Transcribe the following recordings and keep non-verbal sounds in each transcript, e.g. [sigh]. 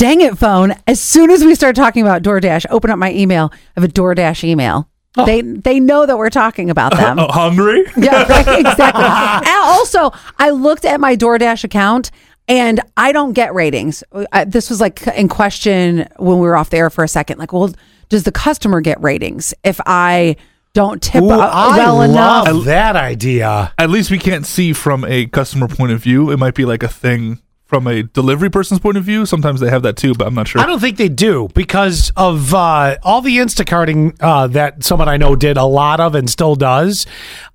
Dang it, phone. As soon as we start talking about DoorDash, open up my email. I have a DoorDash email. They they know that we're talking about them. Oh, [laughs] hungry? Yeah, right, [laughs] exactly. [laughs] and also, I looked at my DoorDash account and I don't get ratings. Uh, this was like in question when we were off the air for a second. Like, well, does the customer get ratings if I don't tip Ooh, uh, I well love enough? that idea. At least we can't see from a customer point of view. It might be like a thing from a delivery person's point of view. Sometimes they have that too, but I'm not sure. I don't think they do because of uh, all the Instacarting uh, that someone I know did a lot of and still does.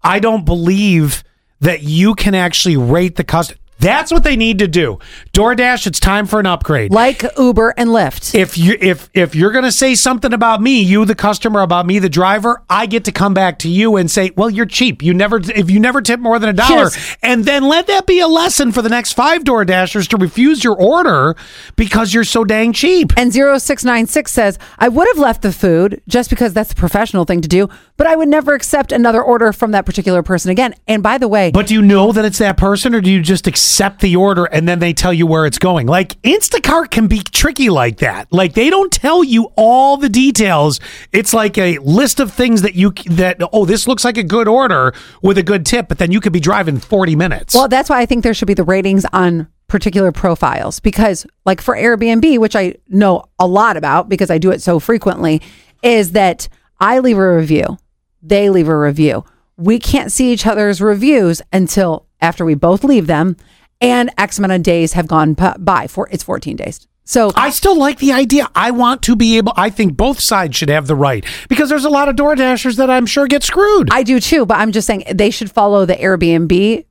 I don't believe that you can actually rate the customer. That's what they need to do. DoorDash, it's time for an upgrade. Like Uber and Lyft. if you if if you're going to say something about me, you the customer about me the driver, I get to come back to you and say, "Well, you're cheap. You never if you never tip more than a dollar." Here's- And then let that be a lesson for the next 5 door dashers to refuse your order because you're so dang cheap. And 0696 says, I would have left the food just because that's the professional thing to do, but I would never accept another order from that particular person again. And by the way, But do you know that it's that person or do you just accept the order and then they tell you where it's going? Like Instacart can be tricky like that. Like they don't tell you all the details. It's like a list of things that you that oh, this looks like a good order with a good tip, but then you could be driving 40 minutes. well, that's why I think there should be the ratings on particular profiles because, like for Airbnb, which I know a lot about because I do it so frequently, is that I leave a review, they leave a review. We can't see each other's reviews until after we both leave them and X amount of days have gone by. For it's 14 days. So I still like the idea. I want to be able, I think both sides should have the right because there's a lot of door dashers that I'm sure get screwed. I do too, but I'm just saying they should follow the Airbnb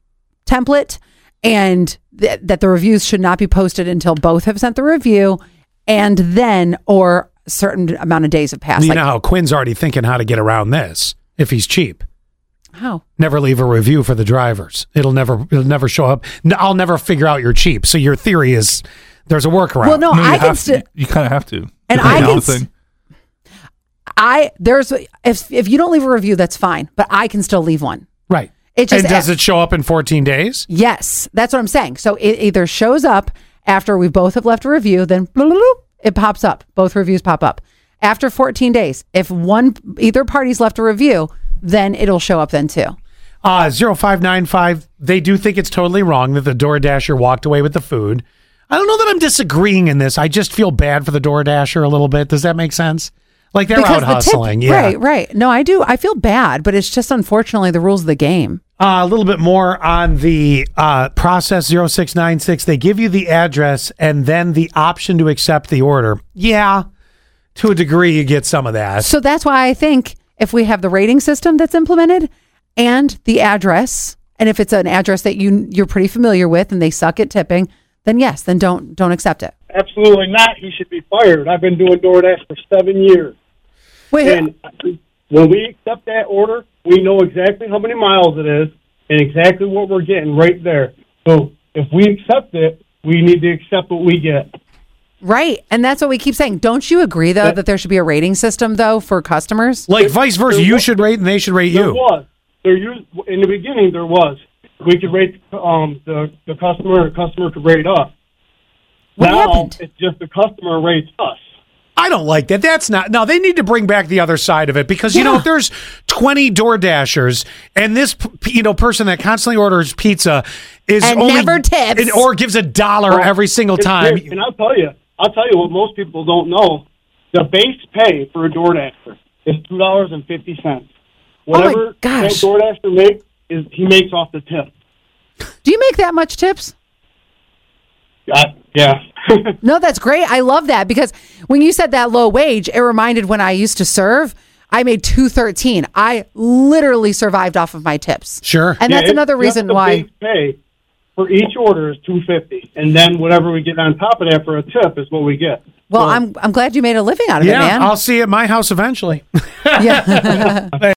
template and th- that the reviews should not be posted until both have sent the review and then or a certain amount of days have passed. you Like, know how Quinn's already thinking how to get around this if he's cheap. How? Never leave a review for the drivers. It'll never it'll never show up. I'll never figure out you're cheap. So your theory is there's a workaround. Well, no, No, I can have still. to. You kind of have to. And I on can the thing. I there's if if you don't leave a review, that's fine, but I can still leave one. right. It just and does it show up in 14 days? Yes, that's what I'm saying. So it either shows up after we both have left a review, then [laughs] it pops up. Both reviews pop up. After 14 days, if one either party's left a review, then it'll show up then too. Uh 0595 they do think it's totally wrong that the door dasher walked away with the food. I don't know that I'm disagreeing in this. I just feel bad for the door dasher a little bit. Does that make sense? Like they're out the tip- hustling. yeah. Right, right. No, I do. I feel bad, but it's just unfortunately the rules of the game. Uh, a little bit more on the uh, process 0696. They give you the address and then the option to accept the order. Yeah, to a degree, you get some of that. So that's why I think if we have the rating system that's implemented and the address, and if it's an address that you you're pretty familiar with and they suck at tipping, then yes, then don't don't accept it. Absolutely not. He should be fired. I've been doing DoorDash for seven years. Wait, And when we accept that order, we know exactly how many miles it is and exactly what we're getting right there. So if we accept it, we need to accept what we get. Right, and that's what we keep saying. Don't you agree though that there should be a rating system though for customers? Like vice versa, you should rate and they should rate There you. was. There used, in the beginning, there was. We could rate um, the, the customer, the customer could rate us. What now, happened? it's just the customer rates us. I don't like that. That's not. No, they need to bring back the other side of it because you know if there's 20 Door Dashers and this you know person that constantly orders pizza is And only never tips. and- or gives a dollar every single time. here- And I'll tell you, I'll tell you what most people don't know. The base pay for a door DoorDasher is two dollars and fifty cents. Whatever that gosh. DoorDasher makes is he makes off the tip. Do you make that much tips? Uh, yeah. [laughs] No, that's great. I love that because when you said that low wage, it reminded when I used to serve, I made 213. I literally survived off of my tips. Sure. And Yeah, that's another reason why base pay for each order is two fifty, and then whatever we get on top of that for a tip is what we get. Well, I'm I'm glad you made a living out of yeah, it, man. I'll see you at my house eventually. yeah. [laughs] [laughs]